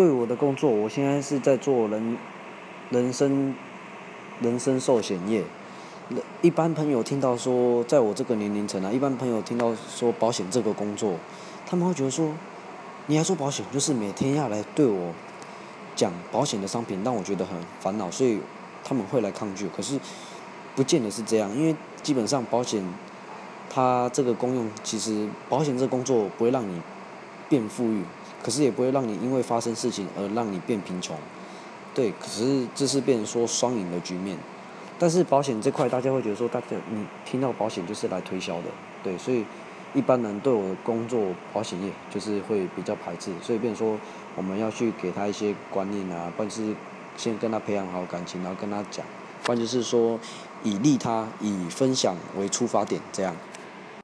对我的工作，我现在是在做人人生人生寿险业。一般朋友听到说，在我这个年龄层啊，一般朋友听到说保险这个工作，他们会觉得说，你还做保险，就是每天要来对我讲保险的商品，让我觉得很烦恼，所以他们会来抗拒。可是不见得是这样，因为基本上保险它这个功用，其实保险这工作不会让你变富裕，可是也不会让你因为发生事情而让你变贫穷。对，可是这是变成说双赢的局面。但是保险这块，大家会觉得说，大家你听到保险就是来推销的，对，所以一般人对我的工作保险业就是会比较排斥，所以变说我们要去给他一些观念啊，或者是先跟他培养好感情，然后跟他讲，或者是说以利他、以分享为出发点这样。